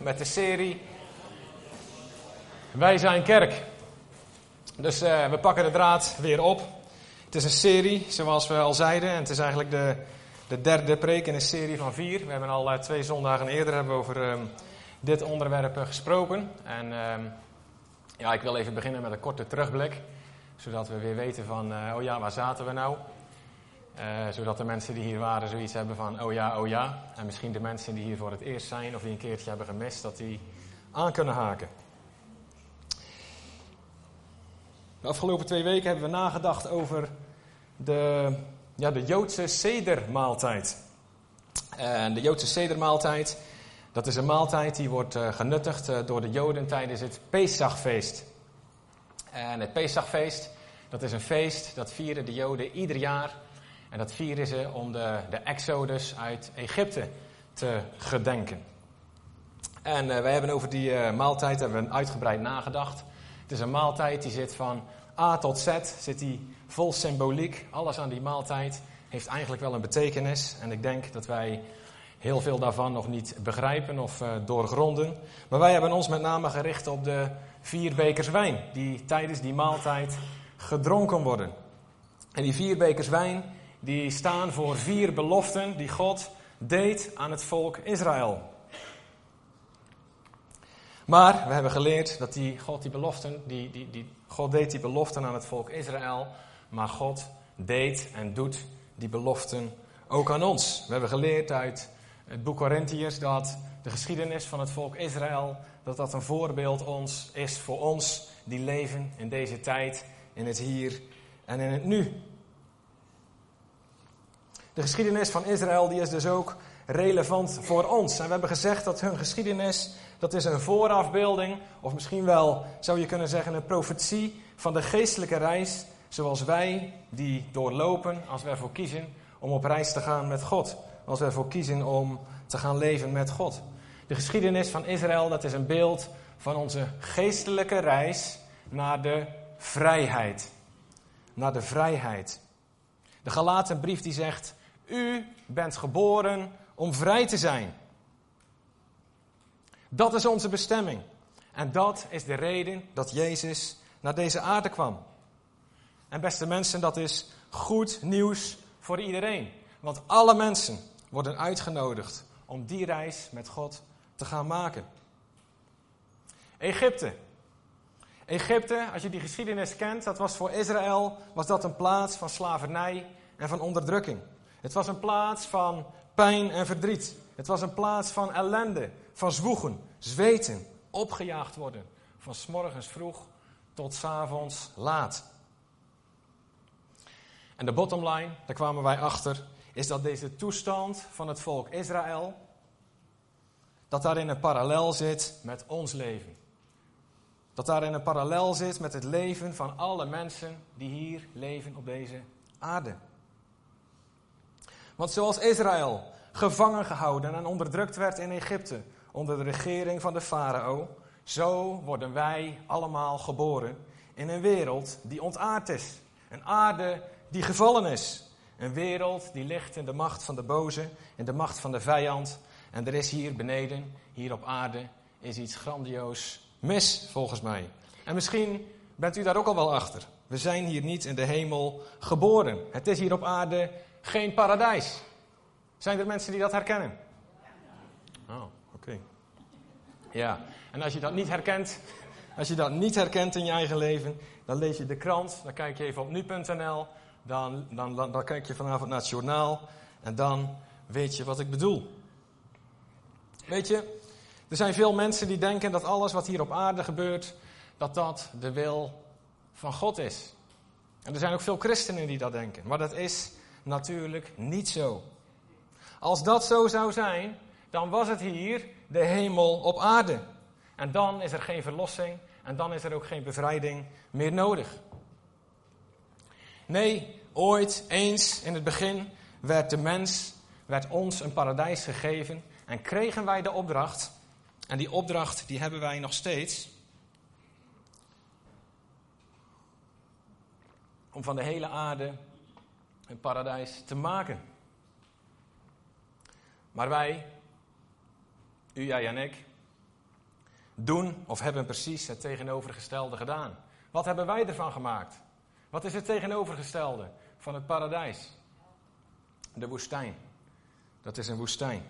met de serie Wij zijn kerk. Dus uh, we pakken de draad weer op. Het is een serie, zoals we al zeiden, en het is eigenlijk de, de derde preek in een serie van vier. We hebben al uh, twee zondagen eerder hebben over um, dit onderwerp uh, gesproken. En um, ja, ik wil even beginnen met een korte terugblik, zodat we weer weten van, oh ja, waar zaten we nou? Uh, zodat de mensen die hier waren zoiets hebben van, oh ja, oh ja. En misschien de mensen die hier voor het eerst zijn of die een keertje hebben gemist, dat die aan kunnen haken. De afgelopen twee weken hebben we nagedacht over de, ja, de Joodse sedermaaltijd. En de Joodse sedermaaltijd, dat is een maaltijd die wordt uh, genuttigd uh, door de Joden tijdens het Pesachfeest. En het Pesachfeest, dat is een feest, dat vieren de Joden ieder jaar en dat vieren ze om de, de exodus uit Egypte te gedenken. En uh, wij hebben over die uh, maaltijd hebben we uitgebreid nagedacht. Het is een maaltijd die zit van A tot Z, zit die vol symboliek. Alles aan die maaltijd heeft eigenlijk wel een betekenis. En ik denk dat wij heel veel daarvan nog niet begrijpen of uh, doorgronden. Maar wij hebben ons met name gericht op de vier bekers wijn die tijdens die maaltijd gedronken worden. En die vier bekers wijn die staan voor vier beloften die God deed aan het volk Israël. Maar we hebben geleerd dat die God die beloften, die, die, die, God deed die beloften aan het volk Israël, maar God deed en doet die beloften ook aan ons. We hebben geleerd uit het boek Corinthiërs dat de geschiedenis van het volk Israël, dat dat een voorbeeld ons is voor ons die leven in deze tijd, in het hier en in het nu. De geschiedenis van Israël die is dus ook relevant voor ons. En we hebben gezegd dat hun geschiedenis, dat is een voorafbeelding, of misschien wel zou je kunnen zeggen een profetie van de geestelijke reis, zoals wij die doorlopen als we ervoor kiezen om op reis te gaan met God. Als we ervoor kiezen om te gaan leven met God. De geschiedenis van Israël, dat is een beeld van onze geestelijke reis naar de vrijheid. Naar de vrijheid. De Galatenbrief die zegt, u bent geboren om vrij te zijn. Dat is onze bestemming. En dat is de reden dat Jezus naar deze aarde kwam. En beste mensen, dat is goed nieuws voor iedereen. Want alle mensen worden uitgenodigd om die reis met God te gaan maken. Egypte. Egypte, als je die geschiedenis kent, dat was voor Israël was dat een plaats van slavernij en van onderdrukking. Het was een plaats van pijn en verdriet. Het was een plaats van ellende, van zwoegen, zweten, opgejaagd worden. Van s morgens vroeg tot s avonds laat. En de bottom line, daar kwamen wij achter, is dat deze toestand van het volk Israël, dat daarin een parallel zit met ons leven. Dat daarin een parallel zit met het leven van alle mensen die hier leven op deze aarde. Want zoals Israël gevangen gehouden en onderdrukt werd in Egypte onder de regering van de farao, zo worden wij allemaal geboren in een wereld die ontaard is. Een aarde die gevallen is. Een wereld die ligt in de macht van de boze, in de macht van de vijand. En er is hier beneden, hier op aarde, is iets grandioos mis, volgens mij. En misschien bent u daar ook al wel achter. We zijn hier niet in de hemel geboren. Het is hier op aarde geen paradijs. Zijn er mensen die dat herkennen? Oh, oké. Ja, en als je dat niet herkent, als je dat niet herkent in je eigen leven, dan lees je de krant, dan kijk je even op nu.nl, dan, dan, dan, kijk je vanavond naar het journaal en dan weet je wat ik bedoel. Weet je, er zijn veel mensen die denken dat alles wat hier op aarde gebeurt, dat dat de wil van God is. En er zijn ook veel christenen die dat denken, maar dat is natuurlijk niet zo. Als dat zo zou zijn, dan was het hier de hemel op aarde. En dan is er geen verlossing en dan is er ook geen bevrijding meer nodig. Nee, ooit, eens in het begin, werd de mens, werd ons een paradijs gegeven en kregen wij de opdracht. En die opdracht die hebben wij nog steeds. Om van de hele aarde een paradijs te maken. Maar wij, u, jij en ik, doen of hebben precies het tegenovergestelde gedaan. Wat hebben wij ervan gemaakt? Wat is het tegenovergestelde van het paradijs? De woestijn. Dat is een woestijn.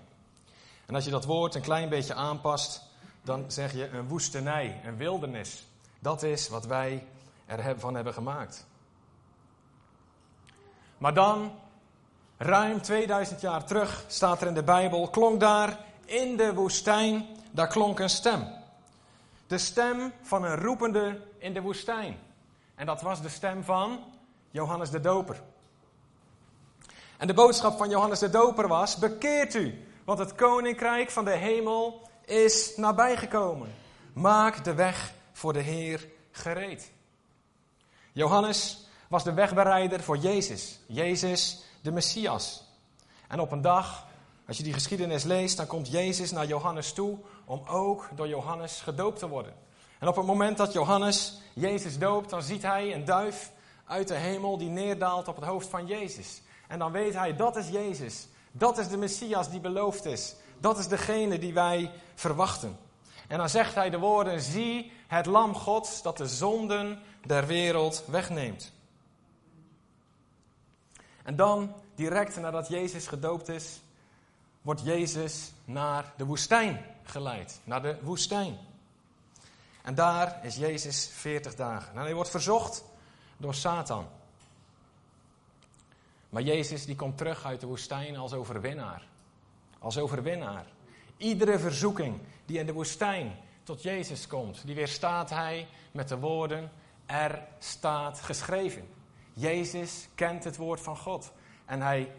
En als je dat woord een klein beetje aanpast, dan zeg je een woestenij, een wildernis. Dat is wat wij ervan hebben gemaakt. Maar dan, ruim 2000 jaar terug, staat er in de Bijbel, klonk daar in de woestijn, daar klonk een stem. De stem van een roepende in de woestijn. En dat was de stem van Johannes de Doper. En de boodschap van Johannes de Doper was: bekeert u, want het koninkrijk van de hemel is nabijgekomen. Maak de weg voor de Heer gereed. Johannes was de wegbereider voor Jezus. Jezus, de Messias. En op een dag, als je die geschiedenis leest, dan komt Jezus naar Johannes toe om ook door Johannes gedoopt te worden. En op het moment dat Johannes Jezus doopt, dan ziet hij een duif uit de hemel die neerdaalt op het hoofd van Jezus. En dan weet hij, dat is Jezus. Dat is de Messias die beloofd is. Dat is degene die wij verwachten. En dan zegt hij de woorden: Zie het Lam Gods dat de zonden der wereld wegneemt. En dan, direct nadat Jezus gedoopt is, wordt Jezus naar de woestijn geleid. Naar de woestijn. En daar is Jezus 40 dagen. En hij wordt verzocht door Satan. Maar Jezus die komt terug uit de woestijn als overwinnaar. Als overwinnaar. Iedere verzoeking die in de woestijn tot Jezus komt, die weerstaat hij met de woorden: Er staat geschreven. Jezus kent het woord van God. En hij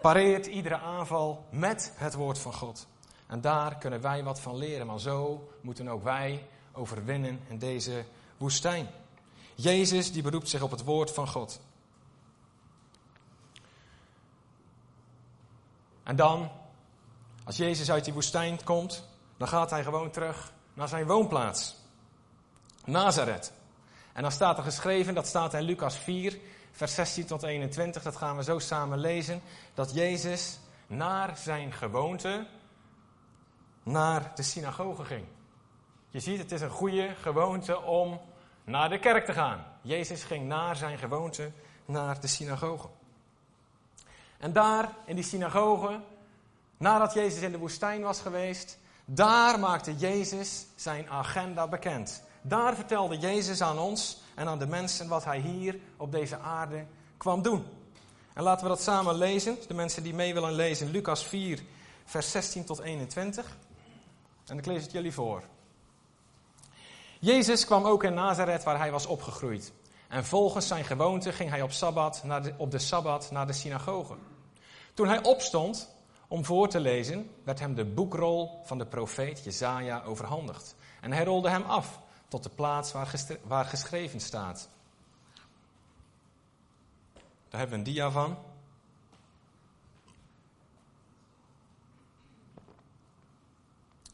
pareert iedere aanval met het woord van God. En daar kunnen wij wat van leren. Maar zo moeten ook wij overwinnen in deze woestijn. Jezus die beroept zich op het woord van God. En dan, als Jezus uit die woestijn komt, dan gaat hij gewoon terug naar zijn woonplaats. Nazareth. En dan staat er geschreven, dat staat in Lucas 4, vers 16 tot 21, dat gaan we zo samen lezen, dat Jezus naar zijn gewoonte, naar de synagoge ging. Je ziet, het is een goede gewoonte om naar de kerk te gaan. Jezus ging naar zijn gewoonte, naar de synagoge. En daar, in die synagoge, nadat Jezus in de woestijn was geweest, daar maakte Jezus zijn agenda bekend. Daar vertelde Jezus aan ons en aan de mensen wat hij hier op deze aarde kwam doen. En laten we dat samen lezen. De mensen die mee willen lezen, Lucas 4, vers 16 tot 21. En ik lees het jullie voor. Jezus kwam ook in Nazareth waar hij was opgegroeid. En volgens zijn gewoonte ging hij op, sabbat naar de, op de Sabbat naar de synagoge. Toen hij opstond om voor te lezen, werd hem de boekrol van de profeet Jezaja overhandigd. En hij rolde hem af tot de plaats waar, waar geschreven staat. Daar hebben we een dia van.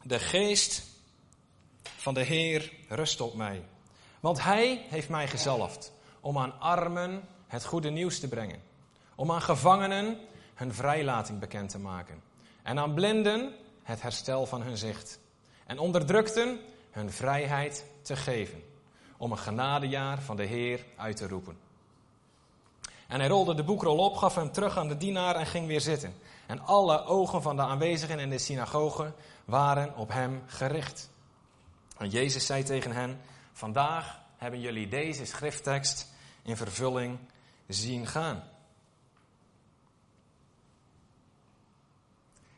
De geest van de Heer rust op mij. Want Hij heeft mij gezalfd om aan armen het goede nieuws te brengen. Om aan gevangenen hun vrijlating bekend te maken. En aan blinden het herstel van hun zicht. En onderdrukten hun vrijheid te geven. Om een genadejaar van de Heer uit te roepen. En hij rolde de boekrol op, gaf hem terug aan de dienaar en ging weer zitten. En alle ogen van de aanwezigen in de synagoge waren op hem gericht. En Jezus zei tegen hen: Vandaag hebben jullie deze schrifttekst in vervulling zien gaan.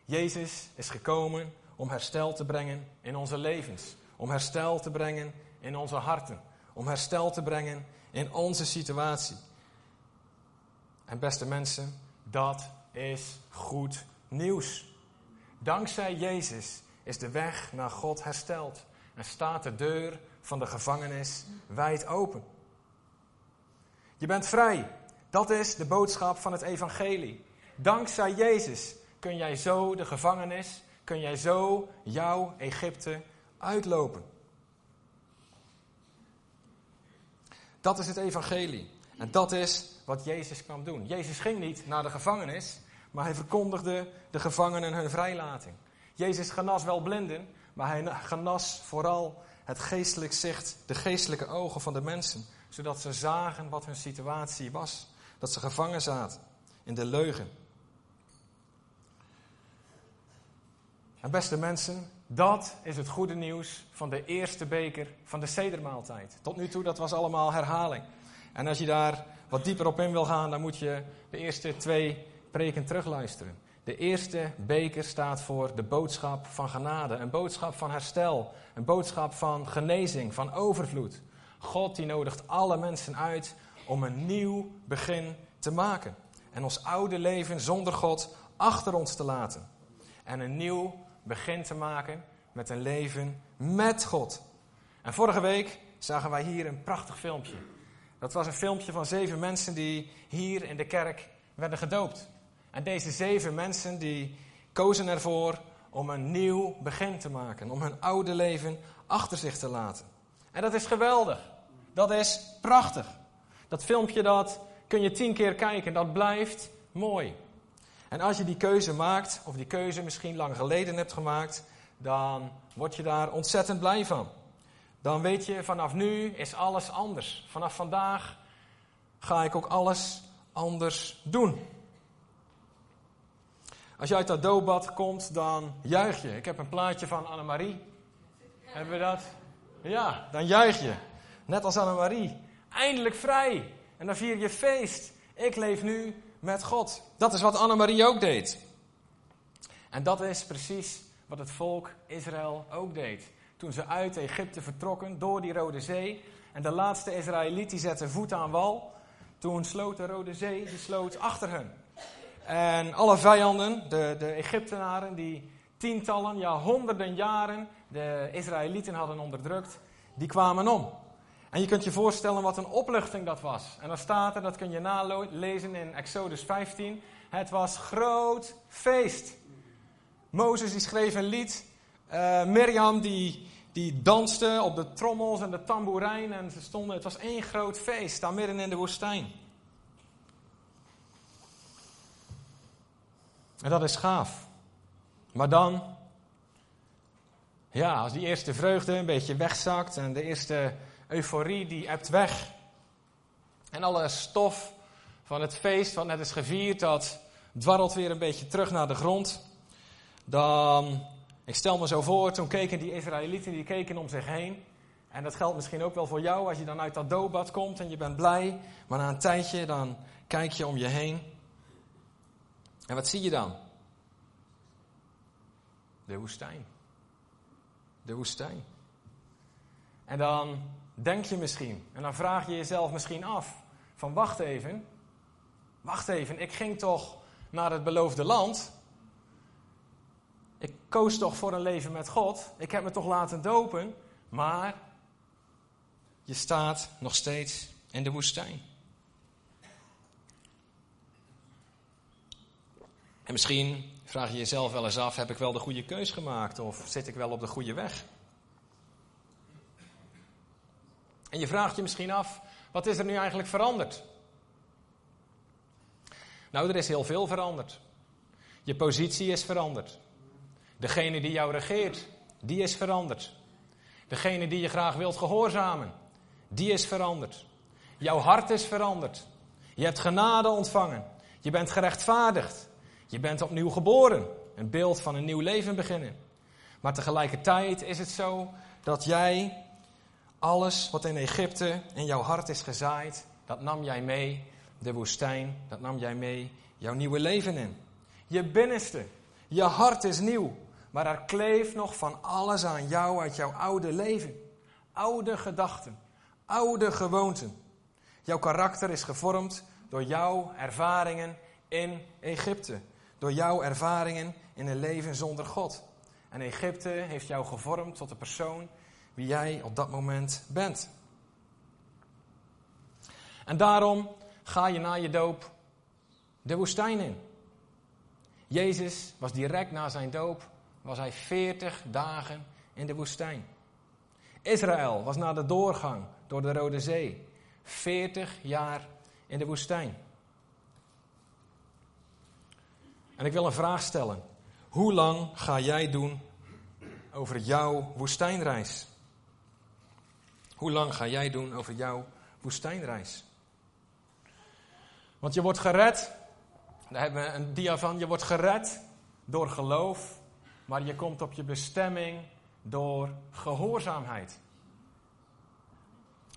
Jezus is gekomen om herstel te brengen in onze levens, om herstel te brengen in onze harten, om herstel te brengen in onze situatie. En beste mensen, dat is goed nieuws. Dankzij Jezus is de weg naar God hersteld en staat de deur van de gevangenis wijd open. Je bent vrij. Dat is de boodschap van het evangelie. Dankzij Jezus kun jij zo de gevangenis, kun jij zo jouw Egypte uitlopen. Dat is het evangelie. En dat is wat Jezus kwam doen. Jezus ging niet naar de gevangenis, maar hij verkondigde de gevangenen hun vrijlating. Jezus genas wel blinden, maar hij genas vooral het geestelijk zicht, de geestelijke ogen van de mensen, zodat ze zagen wat hun situatie was. Dat ze gevangen zaten in de leugen. En beste mensen, dat is het goede nieuws van de eerste beker van de sedermaaltijd. Tot nu toe, dat was allemaal herhaling. En als je daar wat dieper op in wil gaan, dan moet je de eerste twee preken terugluisteren. De eerste beker staat voor de boodschap van genade, een boodschap van herstel, een boodschap van genezing, van overvloed. God die nodigt alle mensen uit om een nieuw begin te maken en ons oude leven zonder God achter ons te laten. En een nieuw begin te maken met een leven met God. En vorige week zagen wij hier een prachtig filmpje. Dat was een filmpje van zeven mensen die hier in de kerk werden gedoopt. En deze zeven mensen die kozen ervoor om een nieuw begin te maken, om hun oude leven achter zich te laten. En dat is geweldig. Dat is prachtig. Dat filmpje dat kun je tien keer kijken, dat blijft mooi. En als je die keuze maakt, of die keuze misschien lang geleden hebt gemaakt, dan word je daar ontzettend blij van. Dan weet je, vanaf nu is alles anders. Vanaf vandaag ga ik ook alles anders doen. Als je uit dat doopbad komt, dan juich je. Ik heb een plaatje van Annemarie. Hebben we dat? Ja, dan juich je. Net als Annemarie. Eindelijk vrij. En dan vier je feest. Ik leef nu met God. Dat is wat Annemarie ook deed. En dat is precies wat het volk Israël ook deed. Toen ze uit Egypte vertrokken door die Rode Zee. En de laatste Israëliet die zette voet aan wal. Toen sloot de Rode Zee, die sloot achter hen. En alle vijanden, de, de Egyptenaren, die tientallen, ja honderden jaren de Israëlieten hadden onderdrukt, die kwamen om. En je kunt je voorstellen wat een opluchting dat was. En dan staat er, dat kun je nalezen in Exodus 15, het was groot feest. Mozes die schreef een lied, uh, Mirjam die, die danste op de trommels en de tamboerijn en ze stonden, het was één groot feest, daar midden in de woestijn. En dat is gaaf. Maar dan, ja, als die eerste vreugde een beetje wegzakt en de eerste euforie die ebt weg. En alle stof van het feest wat net is gevierd, dat dwarrelt weer een beetje terug naar de grond. Dan, ik stel me zo voor, toen keken die Israëlieten, die keken om zich heen. En dat geldt misschien ook wel voor jou als je dan uit dat doopbad komt en je bent blij. Maar na een tijdje dan kijk je om je heen. En wat zie je dan? De woestijn. De woestijn. En dan denk je misschien, en dan vraag je jezelf misschien af: van wacht even, wacht even, ik ging toch naar het beloofde land. Ik koos toch voor een leven met God. Ik heb me toch laten dopen. Maar je staat nog steeds in de woestijn. En misschien vraag je jezelf wel eens af: heb ik wel de goede keus gemaakt of zit ik wel op de goede weg? En je vraagt je misschien af: wat is er nu eigenlijk veranderd? Nou, er is heel veel veranderd. Je positie is veranderd. Degene die jou regeert, die is veranderd. Degene die je graag wilt gehoorzamen, die is veranderd. Jouw hart is veranderd. Je hebt genade ontvangen. Je bent gerechtvaardigd. Je bent opnieuw geboren. Een beeld van een nieuw leven beginnen. Maar tegelijkertijd is het zo dat jij alles wat in Egypte in jouw hart is gezaaid, dat nam jij mee. De woestijn, dat nam jij mee jouw nieuwe leven in. Je binnenste, je hart is nieuw. Maar er kleeft nog van alles aan jou uit jouw oude leven. Oude gedachten, oude gewoonten. Jouw karakter is gevormd door jouw ervaringen in Egypte door jouw ervaringen in een leven zonder God. En Egypte heeft jou gevormd tot de persoon wie jij op dat moment bent. En daarom ga je na je doop de woestijn in. Jezus was direct na zijn doop, was hij 40 dagen in de woestijn. Israël was na de doorgang door de Rode Zee 40 jaar in de woestijn. En ik wil een vraag stellen. Hoe lang ga jij doen over jouw woestijnreis? Hoe lang ga jij doen over jouw woestijnreis? Want je wordt gered, daar hebben we een dia van, je wordt gered door geloof, maar je komt op je bestemming door gehoorzaamheid.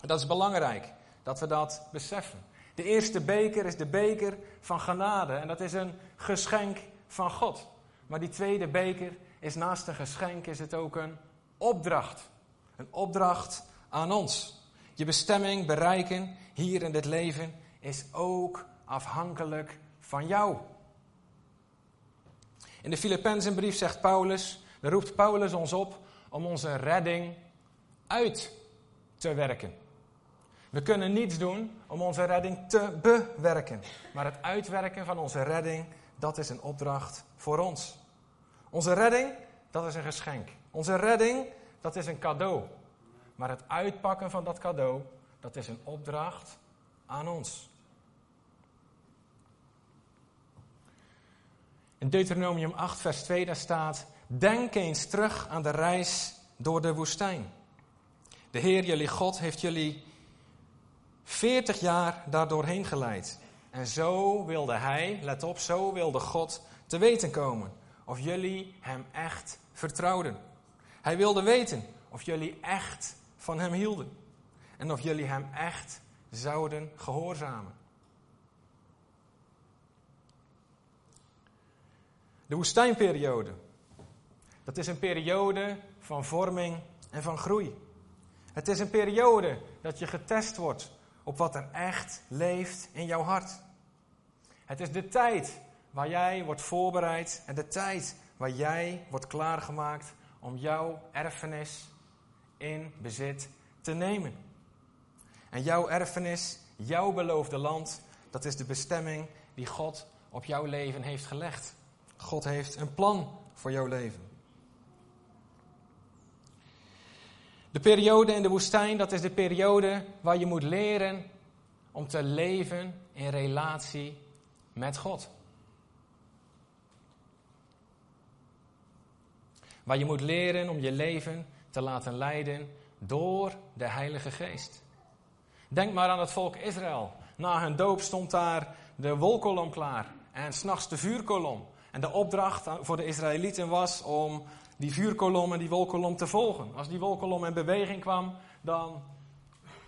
Dat is belangrijk, dat we dat beseffen. De eerste beker is de beker van genade en dat is een geschenk van God. Maar die tweede beker is naast een geschenk, is het ook een opdracht. Een opdracht aan ons. Je bestemming bereiken hier in dit leven is ook afhankelijk van jou. In de Filippenzenbrief zegt Paulus, roept Paulus ons op om onze redding uit te werken. We kunnen niets doen om onze redding te bewerken. Maar het uitwerken van onze redding, dat is een opdracht voor ons. Onze redding, dat is een geschenk. Onze redding, dat is een cadeau. Maar het uitpakken van dat cadeau, dat is een opdracht aan ons. In Deuteronomium 8, vers 2, daar staat: Denk eens terug aan de reis door de woestijn. De Heer, jullie God, heeft jullie 40 jaar daardoorheen geleid. En zo wilde Hij, let op, zo wilde God te weten komen of jullie Hem echt vertrouwden. Hij wilde weten of jullie echt van Hem hielden. En of jullie Hem echt zouden gehoorzamen. De woestijnperiode. Dat is een periode van vorming en van groei. Het is een periode dat je getest wordt op wat er echt leeft in jouw hart. Het is de tijd waar jij wordt voorbereid en de tijd waar jij wordt klaargemaakt om jouw erfenis in bezit te nemen. En jouw erfenis, jouw beloofde land, dat is de bestemming die God op jouw leven heeft gelegd. God heeft een plan voor jouw leven. De periode in de woestijn, dat is de periode waar je moet leren om te leven in relatie met God. Waar je moet leren om je leven te laten leiden door de Heilige Geest. Denk maar aan het volk Israël. Na hun doop stond daar de wolkolom klaar en s'nachts de vuurkolom. En de opdracht voor de Israëlieten was om die vuurkolom en die wolkolom te volgen. Als die wolkolom in beweging kwam, dan,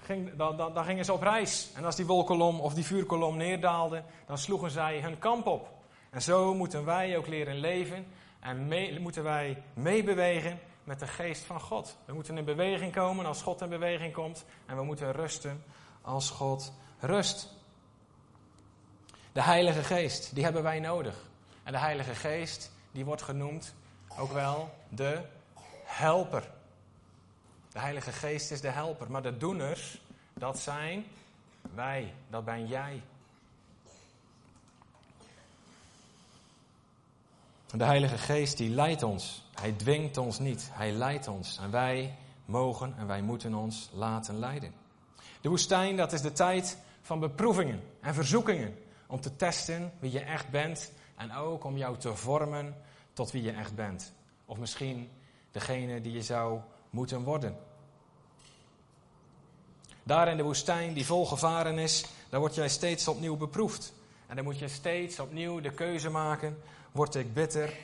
ging, dan, dan, dan gingen ze op reis. En als die wolkolom of die vuurkolom neerdaalde, dan sloegen zij hun kamp op. En zo moeten wij ook leren leven en moeten wij meebewegen met de geest van God. We moeten in beweging komen als God in beweging komt. En we moeten rusten als God rust. De Heilige Geest, die hebben wij nodig. En de Heilige Geest, die wordt genoemd ook wel de helper. De Heilige Geest is de helper, maar de doeners, dat zijn wij, dat ben jij. De Heilige Geest die leidt ons. Hij dwingt ons niet, hij leidt ons. En wij mogen en wij moeten ons laten leiden. De woestijn, dat is de tijd van beproevingen en verzoekingen. Om te testen wie je echt bent en ook om jou te vormen tot wie je echt bent. Of misschien degene die je zou moeten worden. Daar in de woestijn die vol gevaren is, daar word jij steeds opnieuw beproefd. En dan moet je steeds opnieuw de keuze maken: word ik bitter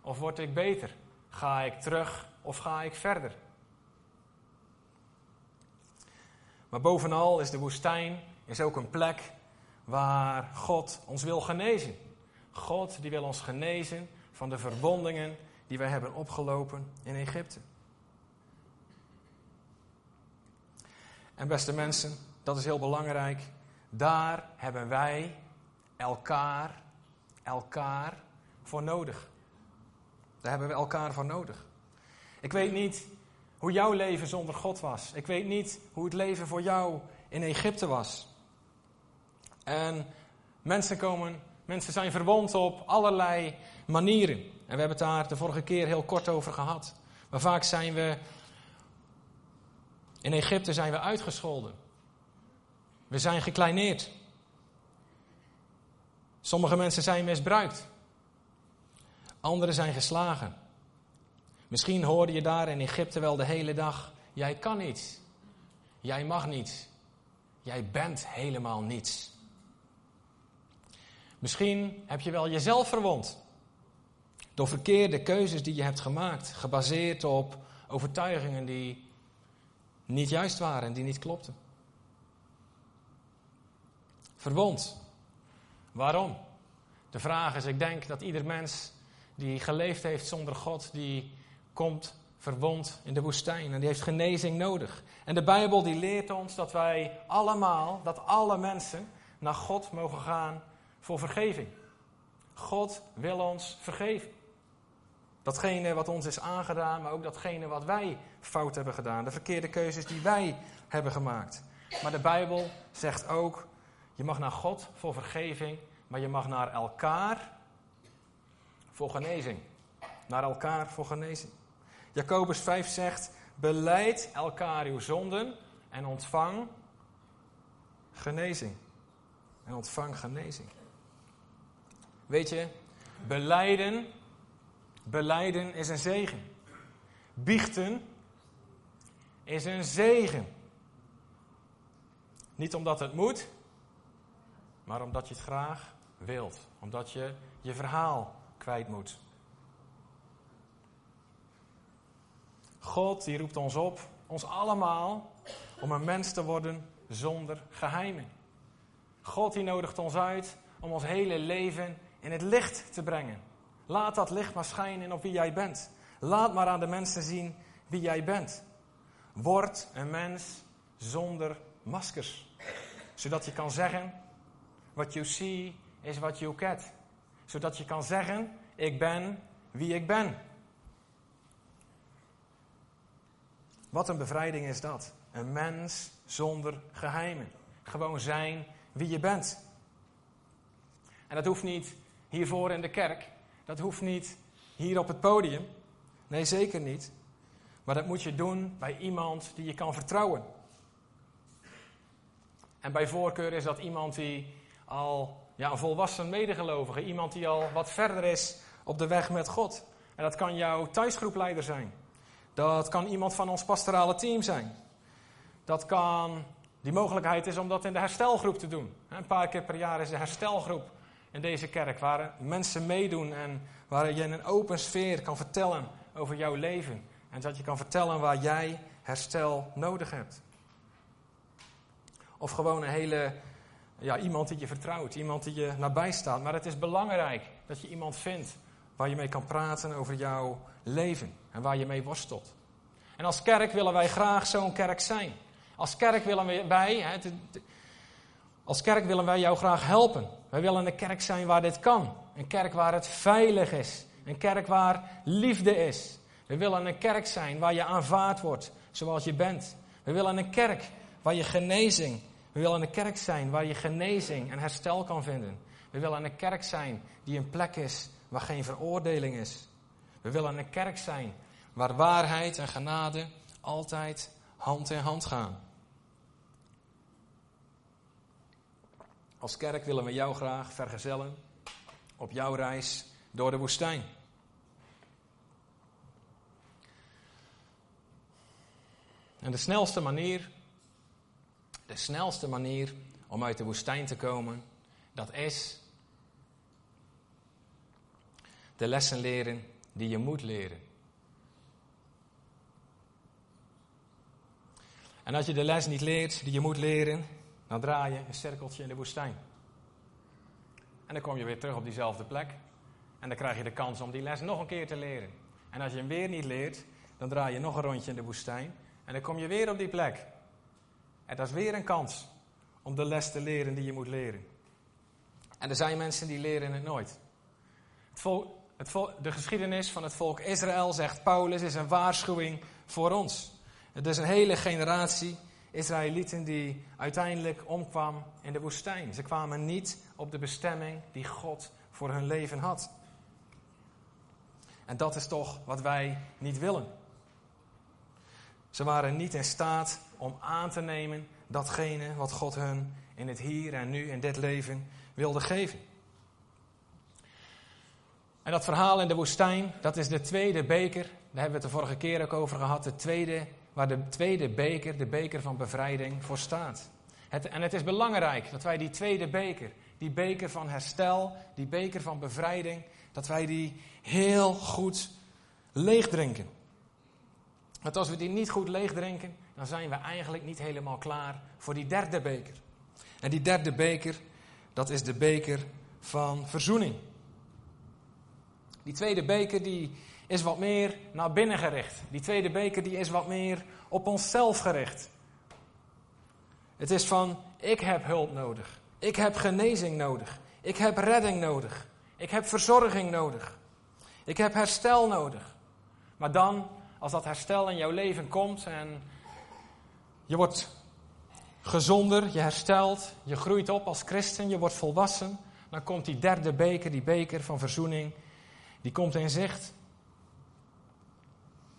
of word ik beter? Ga ik terug of ga ik verder? Maar bovenal is de woestijn is ook een plek waar God ons wil genezen. God die wil ons genezen van de verwondingen die wij hebben opgelopen in Egypte. En beste mensen, dat is heel belangrijk. Daar hebben wij elkaar, elkaar voor nodig. Daar hebben we elkaar voor nodig. Ik weet niet hoe jouw leven zonder God was. Ik weet niet hoe het leven voor jou in Egypte was. En mensen komen Mensen zijn verwond op allerlei manieren. En we hebben het daar de vorige keer heel kort over gehad. Maar vaak zijn we. In Egypte zijn we uitgescholden. We zijn gekleineerd. Sommige mensen zijn misbruikt. Anderen zijn geslagen. Misschien hoorde je daar in Egypte wel de hele dag: jij kan niets. Jij mag niets. Jij bent helemaal niets. Misschien heb je wel jezelf verwond. Door verkeerde keuzes die je hebt gemaakt, gebaseerd op overtuigingen die niet juist waren en die niet klopten. Verwond. Waarom? De vraag is, ik denk dat ieder mens die geleefd heeft zonder God, die komt verwond in de woestijn en die heeft genezing nodig. En de Bijbel die leert ons dat wij allemaal, dat alle mensen naar God mogen gaan voor vergeving. God wil ons vergeven. Datgene wat ons is aangedaan, maar ook datgene wat wij fout hebben gedaan. De verkeerde keuzes die wij hebben gemaakt. Maar de Bijbel zegt ook, je mag naar God voor vergeving, maar je mag naar elkaar voor genezing. Naar elkaar voor genezing. Jacobus 5 zegt, beleid elkaar uw zonden en ontvang genezing. En ontvang genezing. Weet je, beleiden, beleiden is een zegen. Biechten is een zegen. Niet omdat het moet, maar omdat je het graag wilt. Omdat je je verhaal kwijt moet. God die roept ons op, ons allemaal, om een mens te worden zonder geheimen. God die nodigt ons uit om ons hele leven in het licht te brengen. Laat dat licht maar schijnen op wie jij bent. Laat maar aan de mensen zien wie jij bent. Word een mens zonder maskers. Zodat je kan zeggen, what you see is what you get. Zodat je kan zeggen, ik ben wie ik ben. Wat een bevrijding is dat. Een mens zonder geheimen. Gewoon zijn wie je bent. En dat hoeft niet hiervoor in de kerk. Dat hoeft niet hier op het podium. Nee, zeker niet. Maar dat moet je doen bij iemand die je kan vertrouwen. En bij voorkeur is dat iemand die al ja, een volwassen medegelovige, iemand die al wat verder is op de weg met God. En dat kan jouw thuisgroepleider zijn. Dat kan iemand van ons pastorale team zijn. Dat kan, die mogelijkheid is om dat in de herstelgroep te doen. Een paar keer per jaar is de herstelgroep in deze kerk, waar mensen meedoen en waar je in een open sfeer kan vertellen over jouw leven. En dat je kan vertellen waar jij herstel nodig hebt. Of gewoon een hele, ja, iemand die je vertrouwt, iemand die je nabij staat. Maar het is belangrijk dat je iemand vindt waar je mee kan praten over jouw leven en waar je mee worstelt. En als kerk willen wij graag zo'n kerk zijn. Als kerk willen wij, als kerk willen wij jou graag helpen. Wij willen een kerk zijn waar dit kan. Een kerk waar het veilig is. Een kerk waar liefde is. We willen een kerk zijn waar je aanvaard wordt zoals je bent. We willen een kerk waar je genezing. We willen een kerk zijn waar je genezing en herstel kan vinden. We willen een kerk zijn die een plek is waar geen veroordeling is. We willen een kerk zijn waar waarheid en genade altijd hand in hand gaan. Als kerk willen we jou graag vergezellen op jouw reis door de woestijn. En de snelste manier, de snelste manier om uit de woestijn te komen, dat is de lessen leren die je moet leren. En als je de les niet leert die je moet leren, dan draai je een cirkeltje in de woestijn. En dan kom je weer terug op diezelfde plek. En dan krijg je de kans om die les nog een keer te leren. En als je hem weer niet leert, dan draai je nog een rondje in de woestijn. En dan kom je weer op die plek. En dat is weer een kans om de les te leren die je moet leren. En er zijn mensen die leren het nooit. Het het de geschiedenis van het volk Israël, zegt Paulus, is een waarschuwing voor ons. Het is een hele generatie Israëlieten die uiteindelijk omkwam in de woestijn. Ze kwamen niet op de bestemming die God voor hun leven had. En dat is toch wat wij niet willen. Ze waren niet in staat om aan te nemen datgene wat God hun in het hier en nu in dit leven wilde geven. En dat verhaal in de woestijn, dat is de tweede beker. Daar hebben we het de vorige keer ook over gehad. De tweede, waar de tweede beker, de beker van bevrijding, voor staat. Het, en het is belangrijk dat wij die tweede beker, die beker van herstel, die beker van bevrijding, dat wij die heel goed leegdrinken. Want als we die niet goed leegdrinken, dan zijn we eigenlijk niet helemaal klaar voor die derde beker. En die derde beker, dat is de beker van verzoening. Die tweede beker die is wat meer naar binnen gericht. Die tweede beker die is wat meer op onszelf gericht. Het is van, ik heb hulp nodig. Ik heb genezing nodig. Ik heb redding nodig. Ik heb verzorging nodig. Ik heb herstel nodig. Maar dan, als dat herstel in jouw leven komt en je wordt gezonder, je herstelt, je groeit op als christen, je wordt volwassen, dan komt die derde beker, die beker van verzoening, die komt in zicht.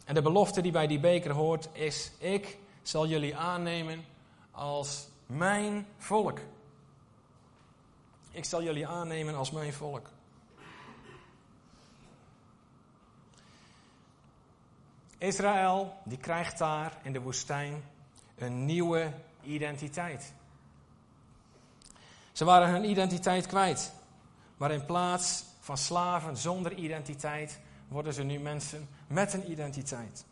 En de belofte die bij die beker hoort is: Ik zal jullie aannemen als mijn volk. Ik zal jullie aannemen als mijn volk. Israël, die krijgt daar in de woestijn een nieuwe identiteit. Ze waren hun identiteit kwijt. Maar in plaats van slaven zonder identiteit worden ze nu mensen met een identiteit.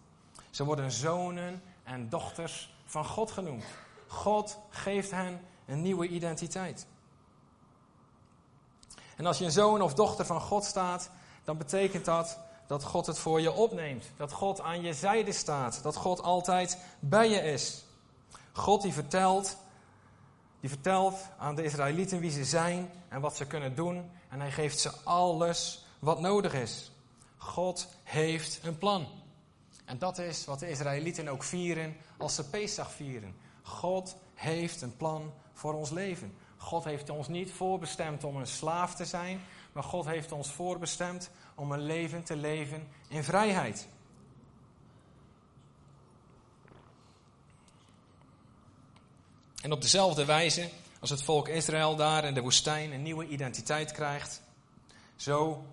Ze worden zonen en dochters van God genoemd. God geeft hen een nieuwe identiteit. En als je een zoon of dochter van God staat, dan betekent dat dat God het voor je opneemt. Dat God aan je zijde staat. Dat God altijd bij je is. God die vertelt, die vertelt aan de Israëlieten wie ze zijn en wat ze kunnen doen. En hij geeft ze alles wat nodig is. God heeft een plan. En dat is wat de Israëlieten ook vieren als ze Pesach vieren. God heeft een plan voor ons leven. God heeft ons niet voorbestemd om een slaaf te zijn, maar God heeft ons voorbestemd om een leven te leven in vrijheid. En op dezelfde wijze als het volk Israël daar in de woestijn een nieuwe identiteit krijgt, zo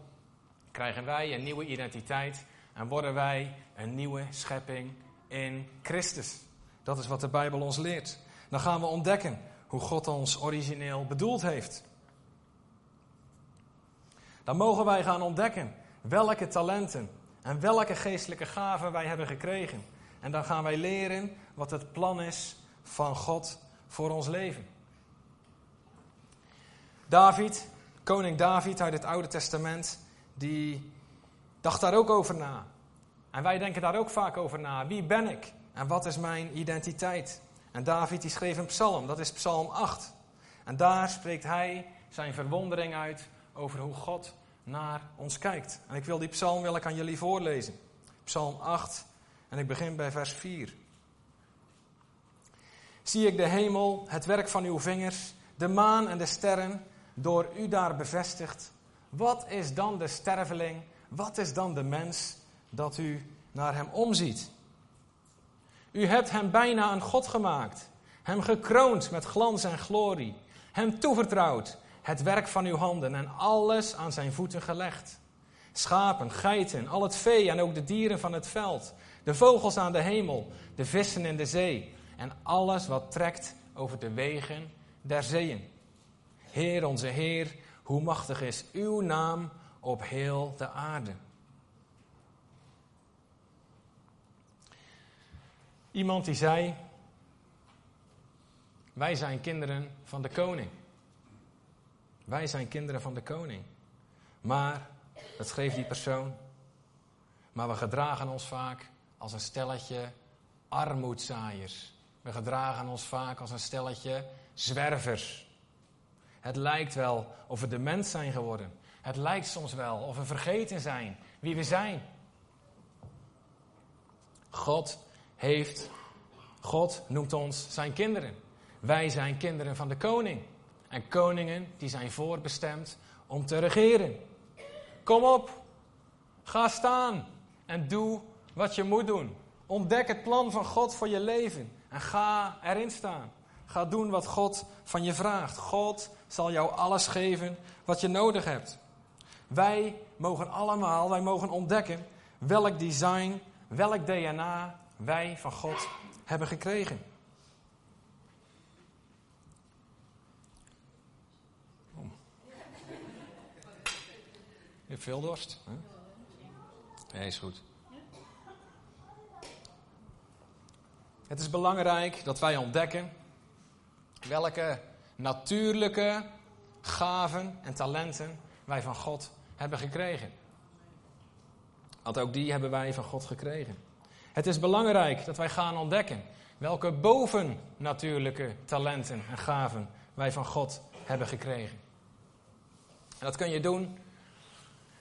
krijgen wij een nieuwe identiteit en worden wij een nieuwe schepping in Christus. Dat is wat de Bijbel ons leert. Dan gaan we ontdekken hoe God ons origineel bedoeld heeft. Dan mogen wij gaan ontdekken welke talenten en welke geestelijke gaven wij hebben gekregen. En dan gaan wij leren wat het plan is van God voor ons leven. David, koning David uit het Oude Testament, die dacht daar ook over na. En wij denken daar ook vaak over na. Wie ben ik? En wat is mijn identiteit? En David die schreef een psalm, dat is psalm 8. En daar spreekt hij zijn verwondering uit over hoe God naar ons kijkt. En ik wil die psalm wil ik aan jullie voorlezen. Psalm 8 en ik begin bij vers 4. Zie ik de hemel, het werk van uw vingers, de maan en de sterren, door u daar bevestigd. Wat is dan de sterveling, wat is dan de mens dat u naar hem omziet? U hebt hem bijna een God gemaakt, hem gekroond met glans en glorie, hem toevertrouwd het werk van uw handen en alles aan zijn voeten gelegd. Schapen, geiten, al het vee en ook de dieren van het veld, de vogels aan de hemel, de vissen in de zee en alles wat trekt over de wegen der zeeën. Heer onze Heer, hoe machtig is uw naam op heel de aarde. Iemand die zei: Wij zijn kinderen van de koning. Wij zijn kinderen van de koning. Maar, dat schreef die persoon, maar we gedragen ons vaak als een stelletje armoedzaaiers. We gedragen ons vaak als een stelletje zwervers. Het lijkt wel of we de mens zijn geworden. Het lijkt soms wel of we vergeten zijn wie we zijn. God heeft, God noemt ons zijn kinderen. Wij zijn kinderen van de koning. En koningen die zijn voorbestemd om te regeren. Kom op, ga staan en doe wat je moet doen. Ontdek het plan van God voor je leven en ga erin staan. Ga doen wat God van je vraagt. God zal jou alles geven wat je nodig hebt. Wij mogen allemaal, wij mogen ontdekken welk design, welk DNA wij van God hebben gekregen. Je hebt veel dorst. Hè? Nee, is goed. Het is belangrijk dat wij ontdekken welke natuurlijke gaven en talenten wij van God hebben gekregen. Want ook die hebben wij van God gekregen. Het is belangrijk dat wij gaan ontdekken welke bovennatuurlijke talenten en gaven wij van God hebben gekregen. En dat kun je doen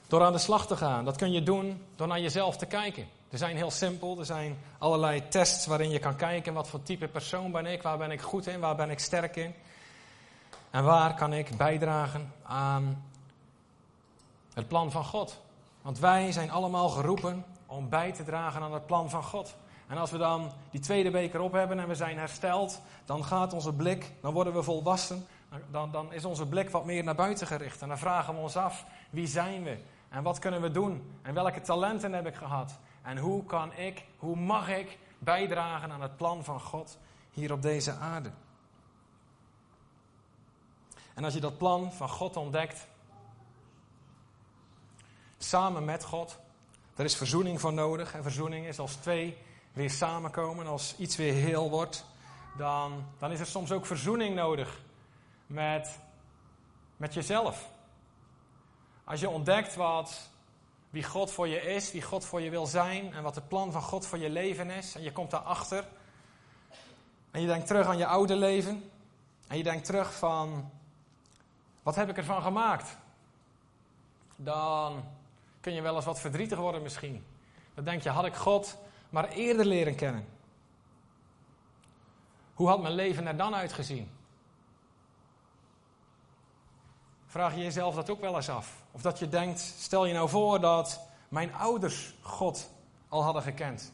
door aan de slag te gaan. Dat kun je doen door naar jezelf te kijken. Er zijn heel simpel, er zijn allerlei tests waarin je kan kijken wat voor type persoon ben ik, waar ben ik goed in, waar ben ik sterk in. En waar kan ik bijdragen aan het plan van God? Want wij zijn allemaal geroepen om bij te dragen aan het plan van God. En als we dan die tweede beker op hebben en we zijn hersteld, dan gaat onze blik, dan worden we volwassen, dan, dan is onze blik wat meer naar buiten gericht. En dan vragen we ons af, wie zijn we? En wat kunnen we doen? En welke talenten heb ik gehad? En hoe kan ik, hoe mag ik bijdragen aan het plan van God hier op deze aarde? En als je dat plan van God ontdekt, samen met God, er is verzoening voor nodig. En verzoening is als twee weer samenkomen, als iets weer heel wordt, dan, dan is er soms ook verzoening nodig met, met jezelf. Als je ontdekt wat, wie God voor je is, wie God voor je wil zijn en wat het plan van God voor je leven is, en je komt daarachter en je denkt terug aan je oude leven en je denkt terug van, wat heb ik ervan gemaakt? Dan kun je wel eens wat verdrietig worden misschien. Dan denk je, had ik God maar eerder leren kennen? Hoe had mijn leven er dan uitgezien? Vraag je jezelf dat ook wel eens af? Of dat je denkt, stel je nou voor dat mijn ouders God al hadden gekend.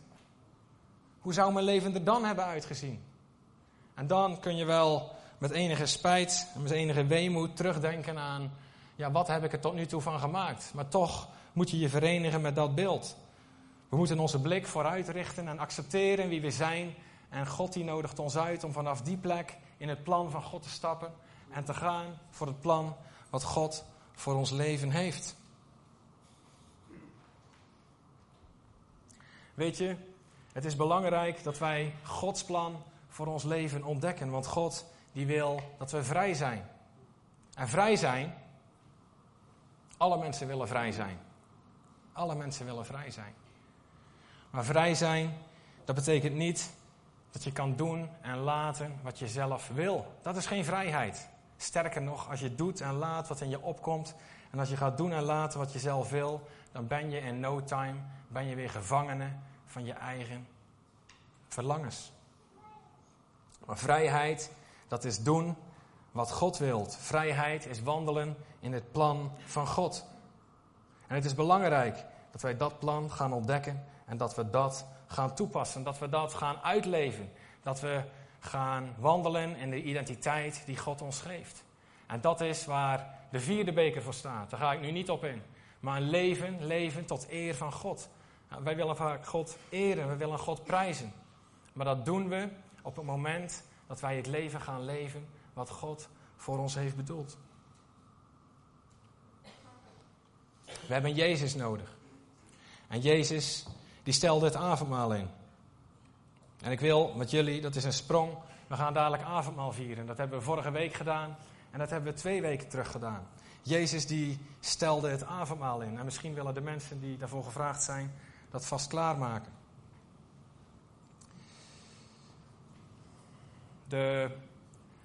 Hoe zou mijn leven er dan hebben uitgezien? En dan kun je wel met enige spijt en met enige weemoed terugdenken aan, ja, wat heb ik er tot nu toe van gemaakt? Maar toch moet je je verenigen met dat beeld. We moeten onze blik vooruit richten en accepteren wie we zijn. En God die nodigt ons uit om vanaf die plek in het plan van God te stappen en te gaan voor het plan wat God voor ons leven heeft. Weet je, het is belangrijk dat wij Gods plan voor ons leven ontdekken, want God die wil dat we vrij zijn. En vrij zijn, alle mensen willen vrij zijn. Alle mensen willen vrij zijn. Maar vrij zijn, dat betekent niet dat je kan doen en laten wat je zelf wil. Dat is geen vrijheid. Sterker nog, als je doet en laat wat in je opkomt, en als je gaat doen en laten wat je zelf wil, dan ben je in no time ben je weer gevangene van je eigen verlangens. Maar vrijheid, dat is doen wat God wilt. Vrijheid is wandelen in het plan van God. En het is belangrijk dat wij dat plan gaan ontdekken en dat we dat gaan toepassen, dat we dat gaan uitleven. Dat we gaan wandelen in de identiteit die God ons geeft. En dat is waar de vierde beker voor staat. Daar ga ik nu niet op in. Maar leven, leven tot eer van God. Nou, wij willen vaak God eren, we willen God prijzen. Maar dat doen we op het moment dat wij het leven gaan leven wat God voor ons heeft bedoeld. We hebben Jezus nodig. En Jezus die stelde het avondmaal in. En ik wil met jullie, dat is een sprong, we gaan dadelijk avondmaal vieren. Dat hebben we vorige week gedaan en dat hebben we twee weken terug gedaan. Jezus die stelde het avondmaal in. En misschien willen de mensen die daarvoor gevraagd zijn dat vast klaarmaken. De,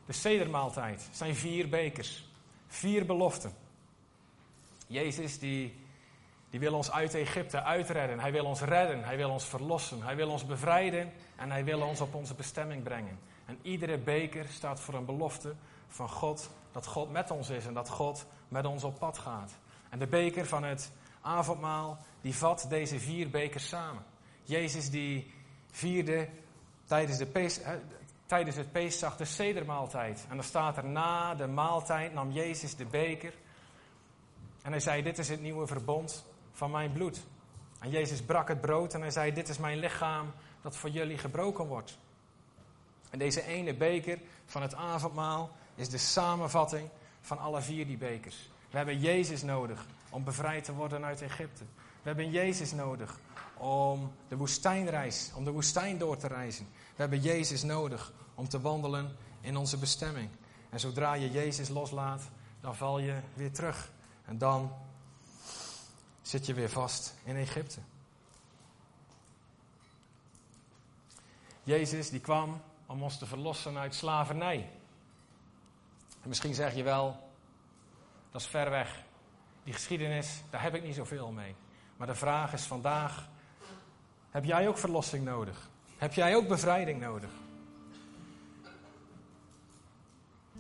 de sedermaaltijd zijn vier bekers. Vier beloften. Jezus die die wil ons uit Egypte uitredden. Hij wil ons redden. Hij wil ons verlossen. Hij wil ons bevrijden. En hij wil ons op onze bestemming brengen. En iedere beker staat voor een belofte van God. Dat God met ons is en dat God met ons op pad gaat. En de beker van het avondmaal, die vat deze vier bekers samen. Jezus die vierde tijdens, de pees, tijdens het de sedermaaltijd. En dan staat er na de maaltijd nam Jezus de beker En hij zei, dit is het nieuwe verbond van mijn bloed. En Jezus brak het brood en hij zei, dit is mijn lichaam dat voor jullie gebroken wordt. En deze ene beker van het avondmaal is de samenvatting van alle vier die bekers. We hebben Jezus nodig om bevrijd te worden uit Egypte. We hebben Jezus nodig om de woestijnreis, om de woestijn door te reizen. We hebben Jezus nodig om te wandelen in onze bestemming. En zodra je Jezus loslaat, dan val je weer terug. En dan zit je weer vast in Egypte. Jezus die kwam om ons te verlossen uit slavernij. En misschien zeg je wel, dat is ver weg. Die geschiedenis, daar heb ik niet zoveel mee. Maar de vraag is vandaag, heb jij ook verlossing nodig? Heb jij ook bevrijding nodig?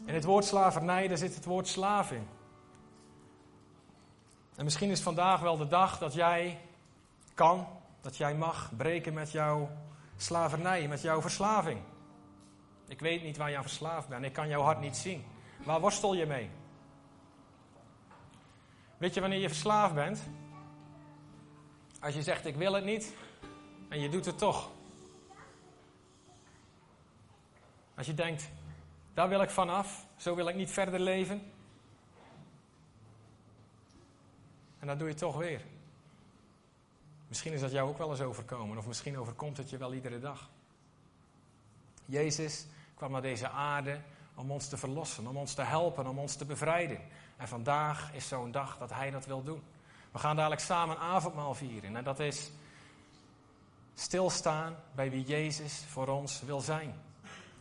In het woord slavernij, daar zit het woord slaaf in. En misschien is vandaag wel de dag dat jij kan, dat jij mag breken met jouw slavernij, met jouw verslaving. Ik weet niet waar je aan verslaafd bent, ik kan jouw hart niet zien. Waar worstel je mee? Weet je wanneer je verslaafd bent? Als je zegt ik wil het niet en je doet het toch. Als je denkt, daar wil ik vanaf, zo wil ik niet verder leven. En dat doe je toch weer. Misschien is dat jou ook wel eens overkomen, of misschien overkomt het je wel iedere dag. Jezus kwam naar deze aarde om ons te verlossen, om ons te helpen, om ons te bevrijden. En vandaag is zo'n dag dat Hij dat wil doen. We gaan dadelijk samen avondmaal vieren. En dat is stilstaan bij wie Jezus voor ons wil zijn.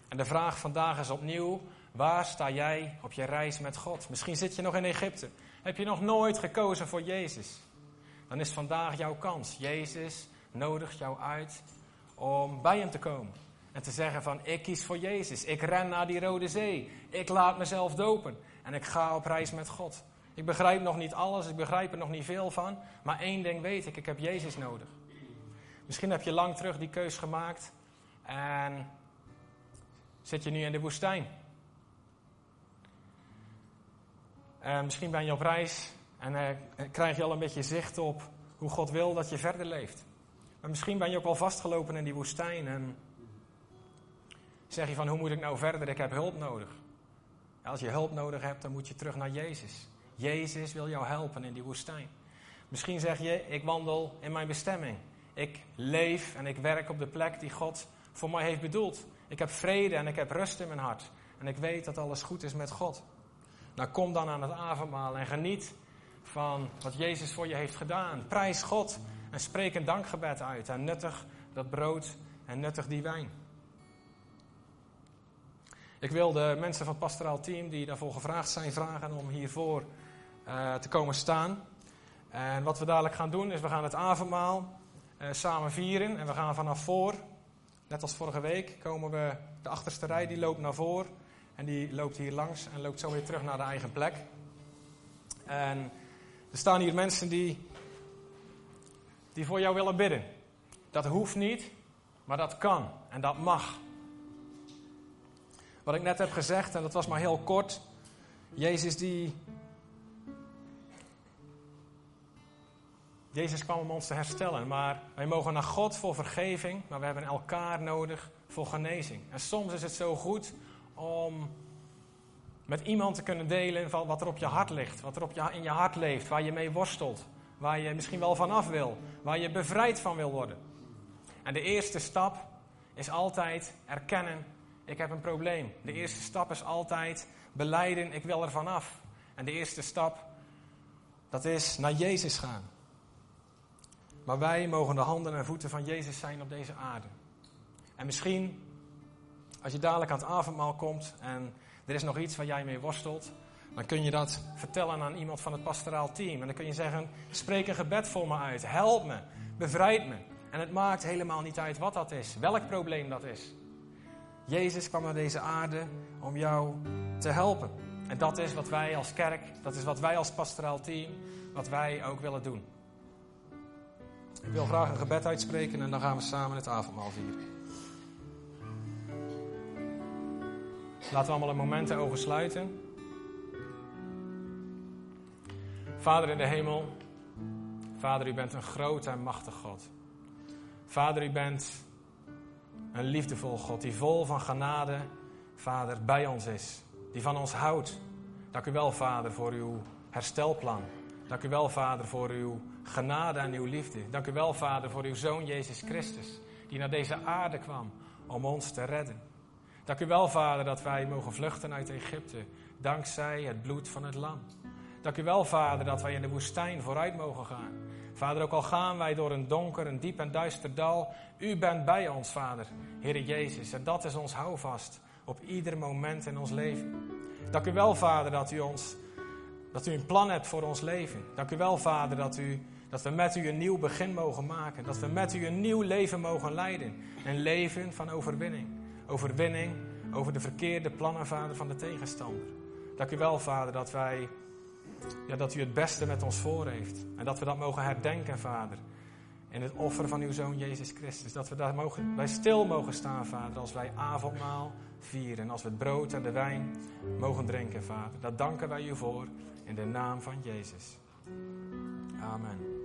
En de vraag vandaag is opnieuw: waar sta jij op je reis met God? Misschien zit je nog in Egypte. Heb je nog nooit gekozen voor Jezus? Dan is vandaag jouw kans. Jezus nodigt jou uit om bij Hem te komen. En te zeggen van ik kies voor Jezus. Ik ren naar die Rode Zee. Ik laat mezelf dopen. En ik ga op reis met God. Ik begrijp nog niet alles, ik begrijp er nog niet veel van. Maar één ding weet ik, ik heb Jezus nodig. Misschien heb je lang terug die keus gemaakt. En zit je nu in de woestijn. En misschien ben je op reis en uh, krijg je al een beetje zicht op hoe God wil dat je verder leeft. Maar misschien ben je ook al vastgelopen in die woestijn en zeg je van hoe moet ik nou verder? Ik heb hulp nodig. Als je hulp nodig hebt, dan moet je terug naar Jezus. Jezus wil jou helpen in die woestijn. Misschien zeg je, ik wandel in mijn bestemming. Ik leef en ik werk op de plek die God voor mij heeft bedoeld. Ik heb vrede en ik heb rust in mijn hart. En ik weet dat alles goed is met God. Nou, kom dan aan het avondmaal en geniet van wat Jezus voor je heeft gedaan. Prijs God en spreek een dankgebed uit. En nuttig dat brood en nuttig die wijn. Ik wil de mensen van het pastoraal team die daarvoor gevraagd zijn vragen om hiervoor uh, te komen staan. En wat we dadelijk gaan doen is we gaan het avondmaal uh, samen vieren. En we gaan vanaf voor, net als vorige week, komen we de achterste rij die loopt naar voren. En die loopt hier langs en loopt zo weer terug naar de eigen plek. En er staan hier mensen die, die voor jou willen bidden. Dat hoeft niet, maar dat kan en dat mag. Wat ik net heb gezegd, en dat was maar heel kort. Jezus die. Jezus kwam om ons te herstellen, maar wij mogen naar God voor vergeving, maar we hebben elkaar nodig voor genezing. En soms is het zo goed om met iemand te kunnen delen van wat er op je hart ligt, wat er op je, in je hart leeft, waar je mee worstelt, waar je misschien wel vanaf wil, waar je bevrijd van wil worden. En de eerste stap is altijd erkennen ik heb een probleem. De eerste stap is altijd beleiden, ik wil er vanaf. En de eerste stap, dat is naar Jezus gaan. Maar wij mogen de handen en voeten van Jezus zijn op deze aarde. En misschien, als je dadelijk aan het avondmaal komt en er is nog iets waar jij mee worstelt, dan kun je dat vertellen aan iemand van het pastoraal team. En dan kun je zeggen: spreek een gebed voor me uit, help me, bevrijd me. En het maakt helemaal niet uit wat dat is, welk probleem dat is. Jezus kwam naar deze aarde om jou te helpen. En dat is wat wij als kerk, dat is wat wij als pastoraal team, wat wij ook willen doen. Ik wil graag een gebed uitspreken en dan gaan we samen het avondmaal vieren. Laten we allemaal een moment de sluiten. Vader in de hemel, Vader, u bent een groot en machtig God. Vader, u bent een liefdevol God die vol van genade, Vader, bij ons is. Die van ons houdt. Dank u wel, Vader, voor uw herstelplan. Dank u wel, Vader, voor uw genade en uw liefde. Dank u wel, Vader, voor uw Zoon Jezus Christus, die naar deze aarde kwam om ons te redden. Dank u wel, Vader, dat wij mogen vluchten uit Egypte, dankzij het bloed van het lam. Dank u wel, Vader, dat wij in de woestijn vooruit mogen gaan. Vader, ook al gaan wij door een donker, een diep en duister dal, u bent bij ons, Vader, Heere Jezus. En dat is ons houvast op ieder moment in ons leven. Dank u wel, Vader, dat u, ons, dat u een plan hebt voor ons leven. Dank u wel, Vader, dat, u, dat we met u een nieuw begin mogen maken. Dat we met u een nieuw leven mogen leiden. Een leven van overwinning. Overwinning over de verkeerde plannen, Vader, van de tegenstander. Dank u wel, Vader, dat wij ja, dat u het beste met ons voor heeft. En dat we dat mogen herdenken, Vader. In het offer van uw Zoon Jezus Christus. Dat we daar mogen, bij stil mogen staan, Vader, als wij avondmaal vieren. Als we het brood en de wijn mogen drinken, Vader. Daar danken wij u voor in de naam van Jezus. Amen.